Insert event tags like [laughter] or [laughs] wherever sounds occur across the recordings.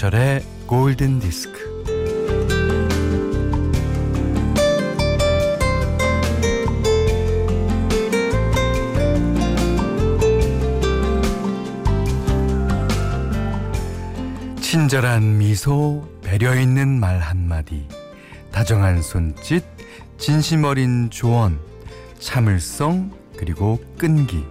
김현철의 골든 디스크. 친절한 미소, 배려 있는 말 한마디, 다정한 손짓, 진심 어린 조언, 참을성, 그리고 끈기.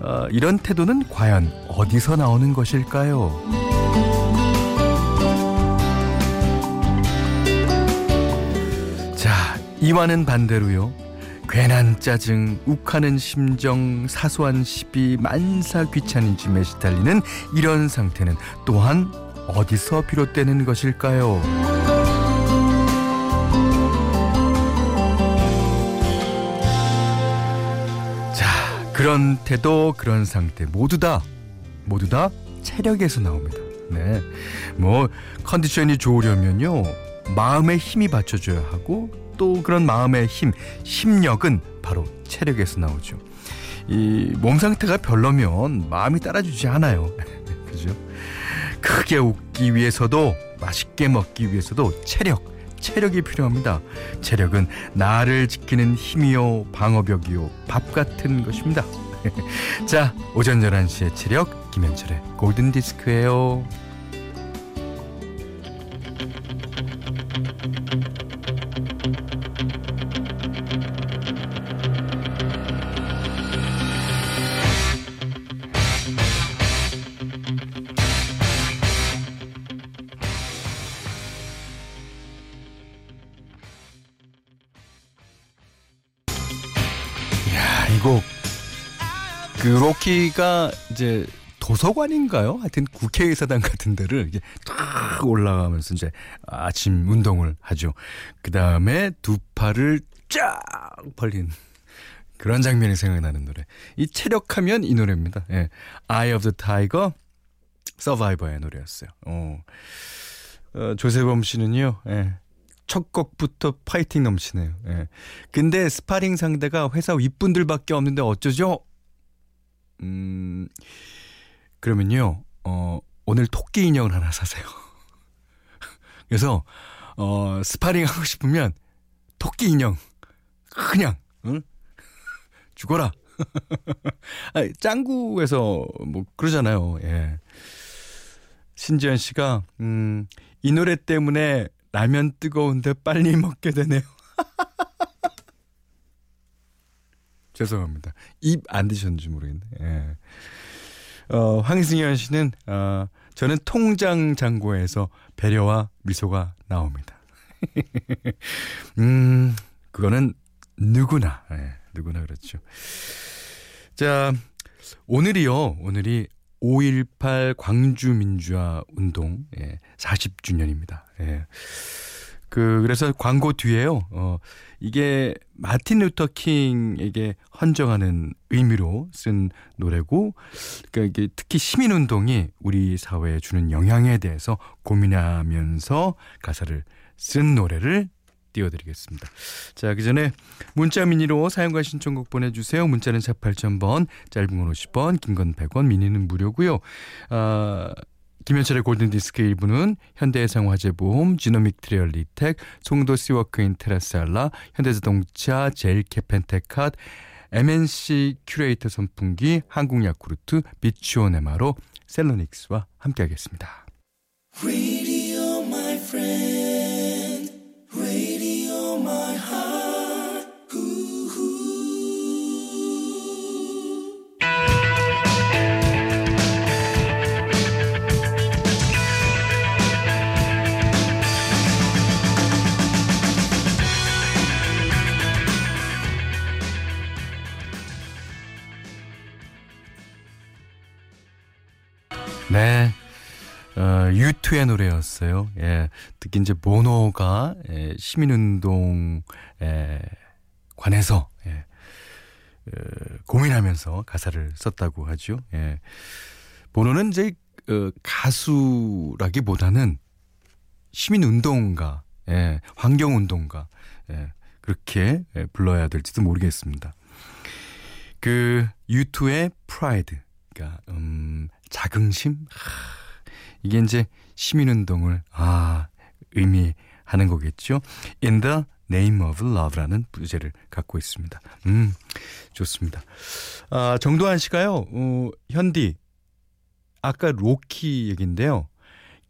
어, 이런 태도는 과연 어디서 나오는 것일까요? 이와는 반대로요. 괜한 짜증, 욱하는 심정, 사소한 시비, 만사 귀차니즘에 시달리는 이런 상태는 또한 어디서 비롯되는 것일까요? 자, 그런 태도, 그런 상태 모두 다 모두 다 체력에서 나옵니다. 네. 뭐 컨디션이 좋으려면요. 마음에 힘이 받쳐줘야 하고 또 그런 마음의 힘, 심력은 바로 체력에서 나오죠. 이 몸 상태가 별로면 마음이 따라주지 않아요. [laughs] 그죠? 크게 웃기 위해서도 맛있게 먹기 위해서도 체력, 체력이 필요합니다. 체력은 나를 지키는 힘이요, 방어벽이요, 밥 같은 것입니다. [laughs] 자, 오전 11시에 체력, 김현철의 골든디스크예요. 그 로키가 이제 도서관인가요? 하여튼 국회의사당 같은 데를 이제 탁 올라가면서 이제 아침 운동을 하죠. 그 다음에 두 팔을 쫙 벌린 그런 장면이 생각나는 노래. 이 체력하면 이 노래입니다. 예. Eye of the Tiger, 서바이버의 노래였어요. 어. 어, 조세범 씨는요, 예. 첫 곡부터 파이팅 넘치네요. 예. 근데 스파링 상대가 회사 윗분들밖에 없는데 어쩌죠? 음, 그러면요, 어, 오늘 토끼 인형을 하나 사세요. [laughs] 그래서, 어, 스파링 하고 싶으면 토끼 인형, 그냥, 응? [laughs] 죽어라. [laughs] 아니, 짱구에서 뭐 그러잖아요. 예. 신지현 씨가, 음, 이 노래 때문에 라면 뜨거운데 빨리 먹게 되네요. 죄송합니다. 입 안 드셨는지 모르겠네. 예. 어, 황승현 씨는, 어, 저는 통장 잔고에서 배려와 미소가 나옵니다. [laughs] 음, 그거는 누구나, 예, 누구나 그렇죠. 자, 오늘이요, 오늘이 5.18 광주민주화 운동, 예, 40주년입니다. 예. 그, 그래서 광고 뒤에요, 어, 이게 마틴 루터 킹에게 헌정하는 의미로 쓴 노래고, 그러니까 이게 특히 시민 운동이 우리 사회에 주는 영향에 대해서 고민하면서 가사를 쓴 노래를 띄워드리겠습니다. 자, 그 전에 문자 미니로 사연과 신청곡 보내주세요. 문자는 4 8000번, 짧은 건 50원, 긴 건 100원, 미니는 무료고요. 아, 김현철의 골든디스크 1부는 현대해상화재보험, 지노믹 트리얼리텍, 송도 시워크인 테라스알라, 현대자동차, 제일캐펜테캇, MNC 큐레이터 선풍기, 한국야쿠르트, 비추온에마로 셀로닉스와 함께하겠습니다. Radio, U2의 노래였어요. 예. 특히 이제 보노가 예, 시민운동 에 관해서 예, 어, 고민하면서 가사를 썼다고 하죠. 예. 보노는 이제 어, 가수라기보다는 시민운동가, 예, 환경운동가, 예, 그렇게 예, 불러야 될지도 모르겠습니다. 그 U2의 Pride, 그러니까 음, 자긍심. 하, 이게 이제 시민운동을, 아, 의미하는 거겠죠. In the Name of Love라는 부제를 갖고 있습니다. 음, 좋습니다. 아, 정도한 씨가요, 어, 현디, 아까 로키 얘긴데요.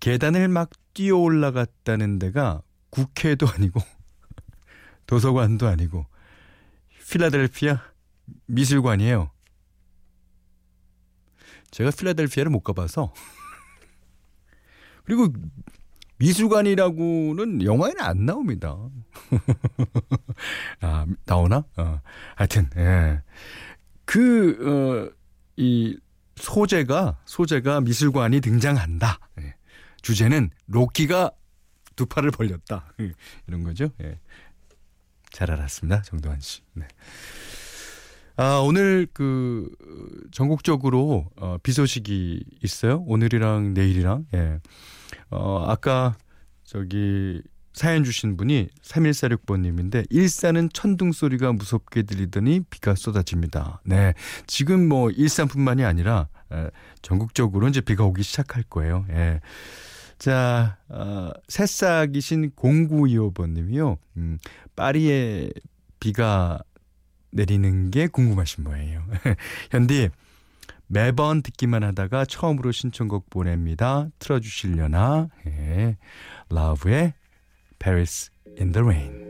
계단을 막 뛰어 올라갔다는 데가 국회도 [laughs] 아니고, 도서관도 아니고, 필라델피아 미술관이에요. 제가 필라델피아를 못 가봐서. 그리고 미술관이라고는 영화에는 안 나옵니다. [laughs] 아, 나오나? 어. 하여튼, 예. 그, 어, 이 소재가, 소재가 미술관이 등장한다. 예. 주제는 로키가 두 팔을 벌렸다. 이런 거죠. 예. 잘 알았습니다. 정도환 씨. 네. 아, 오늘 그 전국적으로 어, 비 소식이 있어요. 오늘이랑 내일이랑. 예. 어, 아까 저기 사연 주신 분이 3146번 님인데 일산은 천둥 소리가 무섭게 들리더니 비가 쏟아집니다. 네. 지금 뭐 일산뿐만이 아니라 에, 전국적으로 이제 비가 오기 시작할 거예요. 예. 자, 어, 새싹이신 0925번 님이요. 음, 파리에 비가 내리는 게 궁금하신 모양이에요. [laughs] 현디, 매번 듣기만 하다가 처음으로 신청곡 보냅니다. 틀어주시려나? 예. 라브의 Paris in the Rain.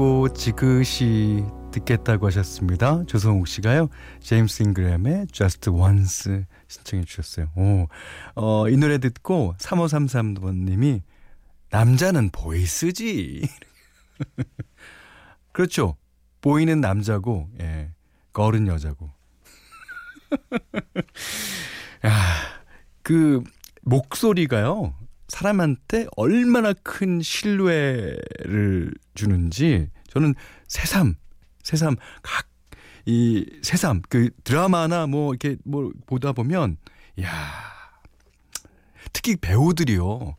감고 지그시 듣겠다고 하셨습니다. 조성욱 씨가요. 제임스 잉그램의 Just Once 신청해 주셨어요. 오. 어, 이 노래 듣고 3533번 님이 남자는 보이스지. [laughs] 그렇죠. 보이는 남자고, 예. 걸은 여자고. [laughs] 아, 그, 목소리가요. 사람한테 얼마나 큰 신뢰를 주는지 저는 새삼 새삼 각 이 새삼 그 드라마나 뭐 이렇게 뭐 보다 보면 야 특히 배우들이요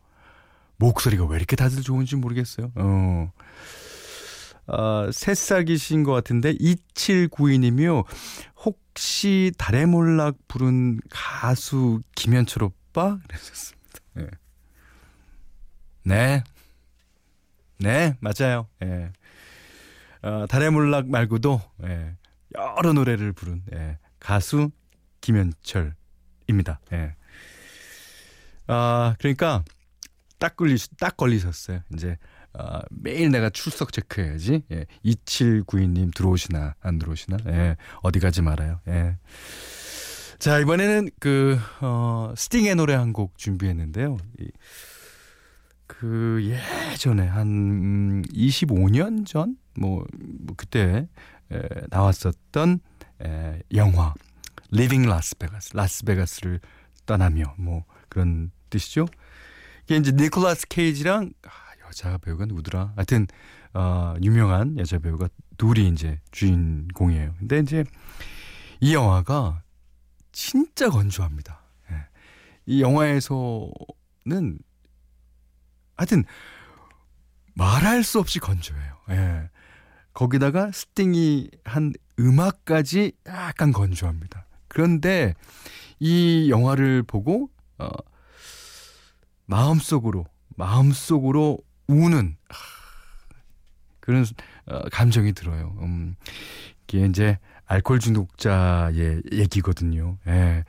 목소리가 왜 이렇게 다들 좋은지 모르겠어요. 어. 아, 새싹이신 것 같은데 2792님이요. 혹시 달의 몰락 부른 가수 김현철 오빠? 그러셨습니다. 네. 네. 네, 맞아요. 예. 어, 달의 몰락 말고도 예, 여러 노래를 부른 예, 가수 김현철입니다. 예. 아, 그러니까 딱 걸리 딱 걸리셨어요. 이제 어, 매일 내가 출석 체크해야지. 예. 2792님 들어오시나 안 들어오시나? 예. 어디 가지 말아요. 예. 자, 이번에는 그 어, 스팅의 노래 한 곡 준비했는데요. 이, 그 예전에 한 음, 25년 전 뭐, 뭐 그때 에, 나왔었던 에, 영화 Leaving Las Vegas 라스베가스를 떠나며 뭐 그런 뜻이죠. 이게 이제 니콜라스 케이지랑 아, 여자 배우가 누구더라? 하여튼 어, 유명한 여자 배우가 둘이 이제 주인공이에요. 근데 이제 이 영화가 진짜 건조합니다. 예. 이 영화에서는 하여튼 말할 수 없이 건조해요. 예. 거기다가 스팅이 한 음악까지 약간 건조합니다. 그런데 이 영화를 보고 어, 마음속으로 마음속으로 우는 아, 그런 어, 감정이 들어요. 음, 이게 이제 알코올 중독자의 얘기거든요. 예.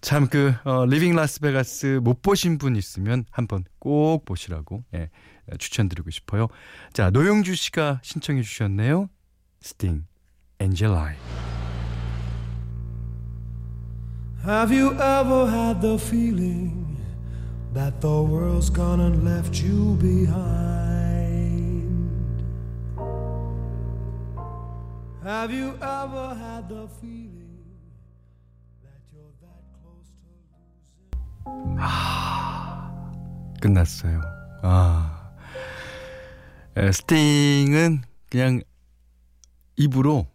참 그 어, Leaving Las Vegas 못 보신 분 있으면 한번 꼭 보시라고 예, 추천드리고 싶어요. 자 노영주 씨가 신청해 주셨네요. 스팅, Angel Eyes. Have you ever had the feeling that the world's gone and left you behind? Have you ever had the feeling 아, 끝났어요. 아, 에, 스팅은 그냥 입으로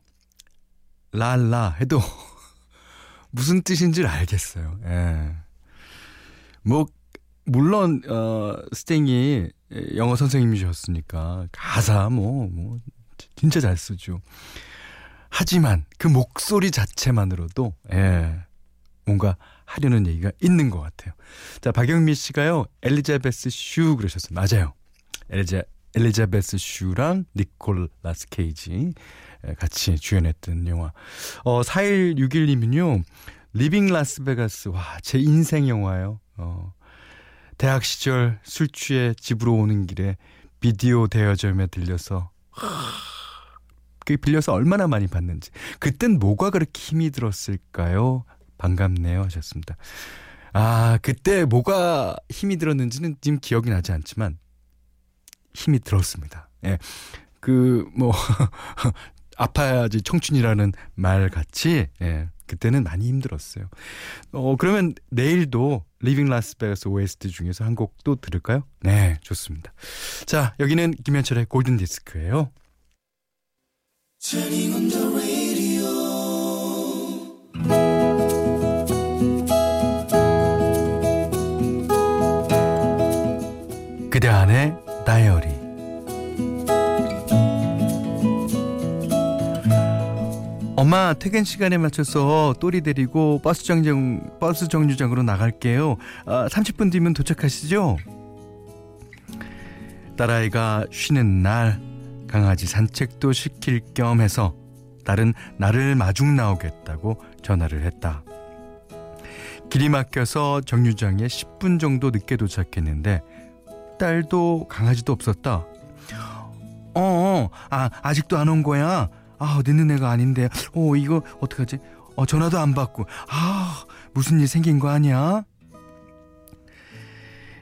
랄라 해도 [laughs] 무슨 뜻인지 알겠어요. 예. 뭐 물론 어 스팅이 영어 선생님이셨으니까 가사 뭐뭐 뭐 진짜 잘 쓰죠. 하지만 그 목소리 자체만으로도 예. 뭔가 하려는 얘기가 있는 것 같아요. 자, 박영미 씨가요, 엘리자베스 슈 그러셨어요. 맞아요. 엘리자, 엘리자베스 슈랑 니콜라스 케이지 같이 주연했던 영화. 어, 4161님은요, Leaving Las Vegas. 와, 제 인생 영화예요. 어, 대학 시절 술 취해 집으로 오는 길에 비디오 대여점에 들려서 그 빌려서 얼마나 많이 봤는지. 그땐 뭐가 그렇게 힘이 들었을까요? 반갑네요 하셨습니다. 아, 그때 뭐가 힘이 들었는지는 지금 기억이 나지 않지만 힘이 들었습니다. 예. 그, 뭐, [laughs] 아파야지 청춘이라는 말 같이, 예. 그때는 많이 힘들었어요. 어, 그러면 내일도 Leaving Las Vegas OST 중에서 한 곡 또 들을까요? 네, 좋습니다. 자, 여기는 김현철의 골든 디스크예요. 엄마 퇴근 시간에 맞춰서 또리 데리고 버스 정장 버스 정류장으로 나갈게요. 아, 30분 뒤면 도착하시죠? 딸아이가 쉬는 날 강아지 산책도 시킬 겸 해서 딸은 나를 마중 나오겠다고 전화를 했다. 길이 막혀서 정류장에 10분 정도 늦게 도착했는데 딸도 강아지도 없었다. 어, 어 아, 아직도 안 온 거야? 아, 늦는 애가 아닌데. 어, 이거 어떡하지? 어, 전화도 안 받고. 아, 무슨 일 생긴 거 아니야?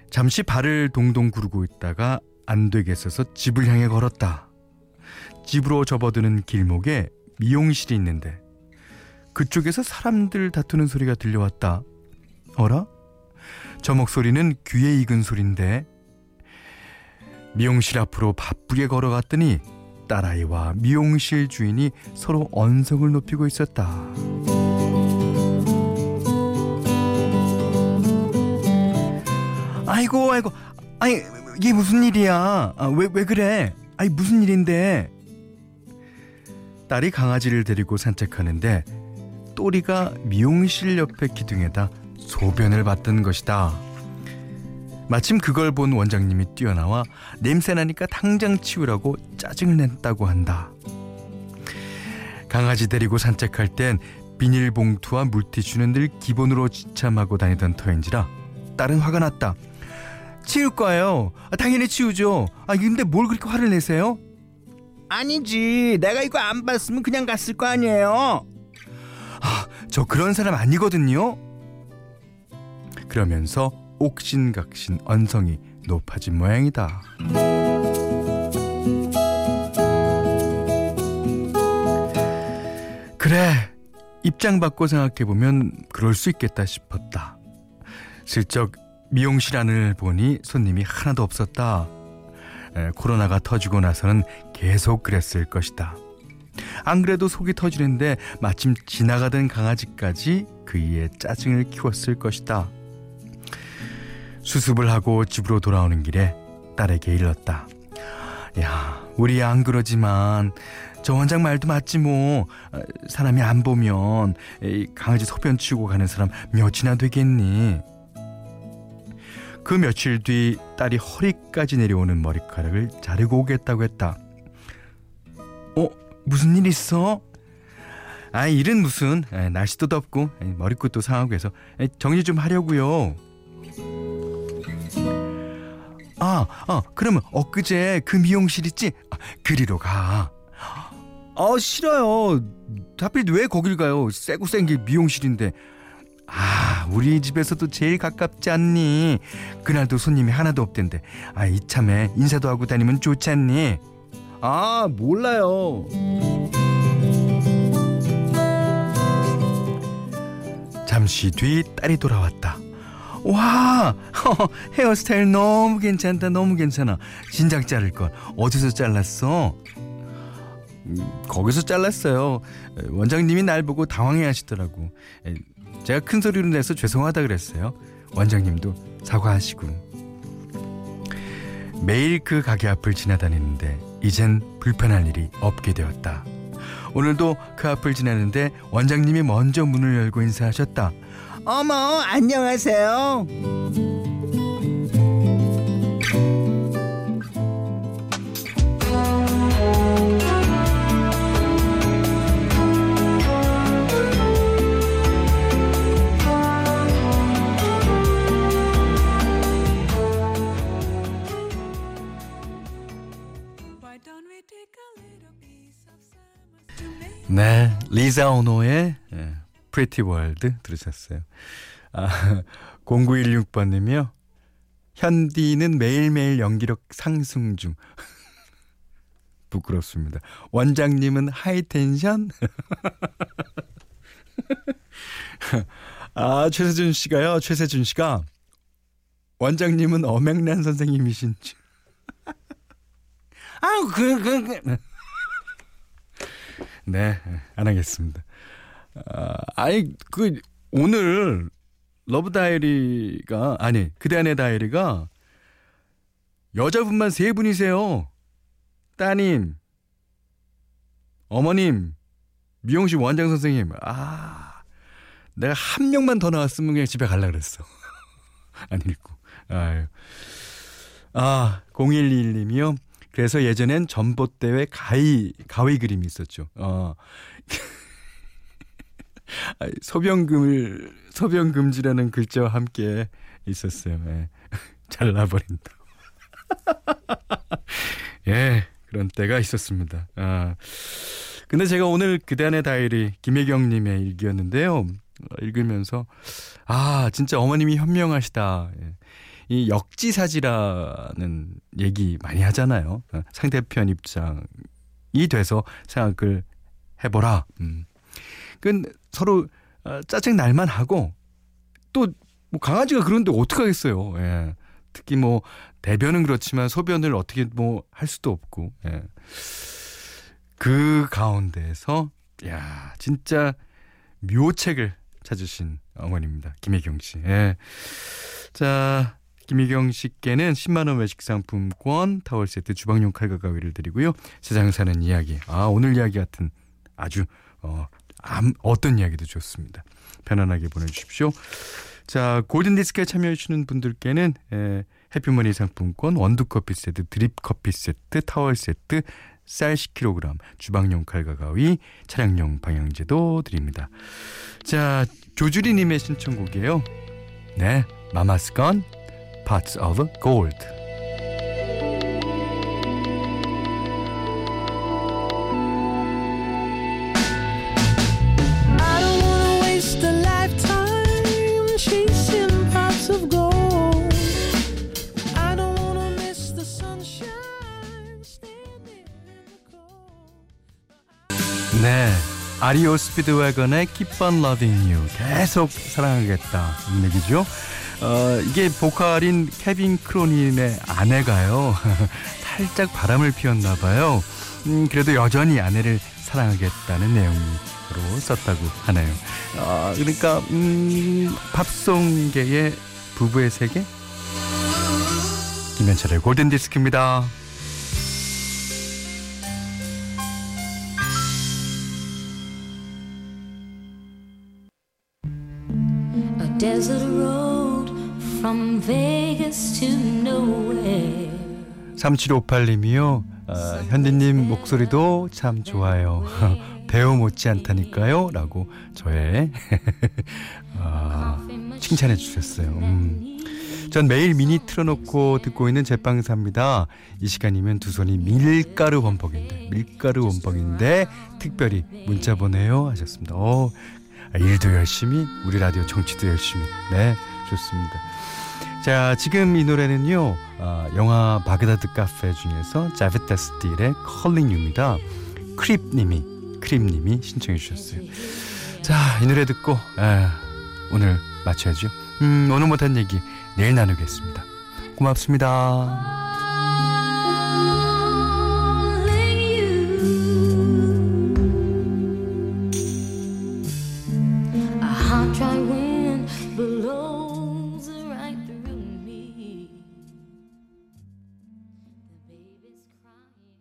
잠시 발을 동동 구르고 있다가 안 되겠어서 집을 향해 걸었다. 집으로 접어드는 길목에 미용실이 있는데 그쪽에서 사람들 다투는 소리가 들려왔다. 어라? 저 목소리는 귀에 익은 소린데 미용실 앞으로 바쁘게 걸어갔더니 딸아이와 미용실 주인이 서로 언성을 높이고 있었다. 아이고 아이고 아니 이게 무슨 일이야? 아, 왜, 왜 그래? 아니 무슨 일인데? 딸이 강아지를 데리고 산책하는데 또리가 미용실 옆에 기둥에다 소변을 받던 것이다. 마침 그걸 본 원장님이 뛰어나와 냄새나니까 당장 치우라고 짜증을 냈다고 한다. 강아지 데리고 산책할 땐 비닐봉투와 물티슈는 늘 기본으로 지참하고 다니던 터인지라 딸은 화가 났다. 치울 거예요. 아, 당연히 치우죠. 아 근데 뭘 그렇게 화를 내세요? 아니지. 내가 이거 안 봤으면 그냥 갔을 거 아니에요. 아, 저 그런 사람 아니거든요. 그러면서 옥신각신 언성이 높아진 모양이다. 그래, 입장 바꿔 생각해보면 그럴 수 있겠다 싶었다. 슬쩍 미용실 안을 보니 손님이 하나도 없었다. 에, 코로나가 터지고 나서는 계속 그랬을 것이다. 안 그래도 속이 터지는데 마침 지나가던 강아지까지 그이의 짜증을 키웠을 것이다. 수습을 하고 집으로 돌아오는 길에 딸에게 일렀다. 야, 우리 안 그러지만 저 원장 말도 맞지 뭐 어, 사람이 안 보면 강아지 소변 치우고 가는 사람 몇이나 되겠니? 그 며칠 뒤 딸이 허리까지 내려오는 머리카락을 자르고 오겠다고 했다. 어, 무슨 일 있어? 아, 일은 무슨 날씨도 덥고 머리끝도 상하고 해서 정리 좀 하려고요. 아, 아, 그러면 엊그제 그 미용실 있지? 아, 그리로 가. 아, 싫어요. 하필 왜 거길 가요? 센게 미용실인데. 아, 우리 집에서도 제일 가깝지 않니? 그날도 손님이 하나도 없던데. 아, 이참에 인사도 하고 다니면 좋지 않니? 아, 몰라요. 잠시 뒤 딸이 돌아왔다. 와 [laughs] 헤어스타일 너무 괜찮다 너무 괜찮아. 진작 자를 걸. 어디서 잘랐어? 음, 거기서 잘랐어요. 원장님이 날 보고 당황해 하시더라고. 제가 큰 소리로 내서 죄송하다 그랬어요. 원장님도 사과하시고. 매일 그 가게 앞을 지나다니는데 이젠 불편할 일이 없게 되었다. 오늘도 그 앞을 지나는데 원장님이 먼저 문을 열고 인사하셨다 어머 안녕하세요. 네, 리사 오노의 예, Pretty World 들으셨어요. 아, [laughs] 0916번님이요. 현디는 매일매일 연기력 상승 중. [laughs] 부끄럽습니다. 원장님은 high tension? [laughs] 아, 최세준 씨가요, 최세준 씨가 원장님은 엄앵란 선생님이신지. 아우, 그, 그, 그. 네, 안 하겠습니다. 아, 아니, 그, 오늘, Love Diary가, 아니, 그대 안의 Diary가, 여자분만 세 분이세요. 따님, 어머님, 미용실 원장 선생님. 아, 내가 한 명만 더 나왔으면 그냥 집에 갈라 그랬어. [laughs] 안 읽고. 아유. 아, 0121님이요. 그래서 예전엔 전봇대회 가위, 가위 그림이 있었죠. 어. [laughs] 소변금을, 소변금지라는 글자와 함께 있었어요. 예. [laughs] 잘라버린다. [laughs] 예, 그런 때가 있었습니다. 아. 근데 제가 오늘 그대안의 다이리 김혜경님의 일기였는데요. 읽으면서, 아, 진짜 어머님이 현명하시다. 예. 이 역지사지라는 얘기 많이 하잖아요. 어, 상대편 입장이 돼서 생각을 해보라. 음. 그 서로 어, 짜증 날만 하고 또 뭐 강아지가 그런데 어떡하겠어요. 예. 특히 뭐 대변은 그렇지만 소변을 어떻게 뭐 할 수도 없고. 예. 그 가운데서 야 진짜 묘책을 찾으신 어머니입니다. 김혜경 씨. 예. 자 김희경 씨께는 10만 원 외식 상품권, 타월 세트, 주방용 칼과 가위를 드리고요. 세상 사는 이야기. 아, 오늘 이야기 같은 아주, 어, 암, 어떤 이야기도 좋습니다. 편안하게 보내주십시오. 자, 골든디스크에 참여해주시는 분들께는, 에, 해피머니 상품권, 원두커피 세트, 드립커피 세트, 타월 세트, 쌀 10kg, 주방용 칼과 가위, 차량용 방향제도 드립니다. 자, 조주리님의 신청곡이에요. 네, 마마스건 parts of gold. 아리오 스피드웨건의 Keep on Loving You 계속 사랑하겠다 이 얘기죠. 어, 이게 보컬인 케빈 크로닌의 아내가요. [laughs] 살짝 바람을 피웠나 봐요. 음, 그래도 여전히 아내를 사랑하겠다는 내용으로 썼다고 하네요. 어, 그러니까 음, 팝송계의 부부의 세계 김현철의 골든 디스크입니다. 3758님이요. 어, 현디님 목소리도 참 좋아요. [laughs] 배우 못지 않다니까요. 라고 저의 어, [laughs] 칭찬해 주셨어요. 음. 전 매일 미니 틀어놓고 듣고 있는 제빵사입니다. 이 시간이면 두 손이 밀가루 원벅인데 밀가루 원벅인데 특별히 문자 보내요 하셨습니다. 어, 일도 열심히 우리 라디오 정치도 열심히 네 좋습니다. 자, 지금 이 노래는요, 어, 영화 바그다드 카페 중에서 제베타 스틸의 Calling You입니다. 크립님이, 크립님이 신청해 주셨어요. 자, 이 노래 듣고, 아, 오늘 마쳐야죠. 음, 오늘 못한 얘기 내일 나누겠습니다. 고맙습니다.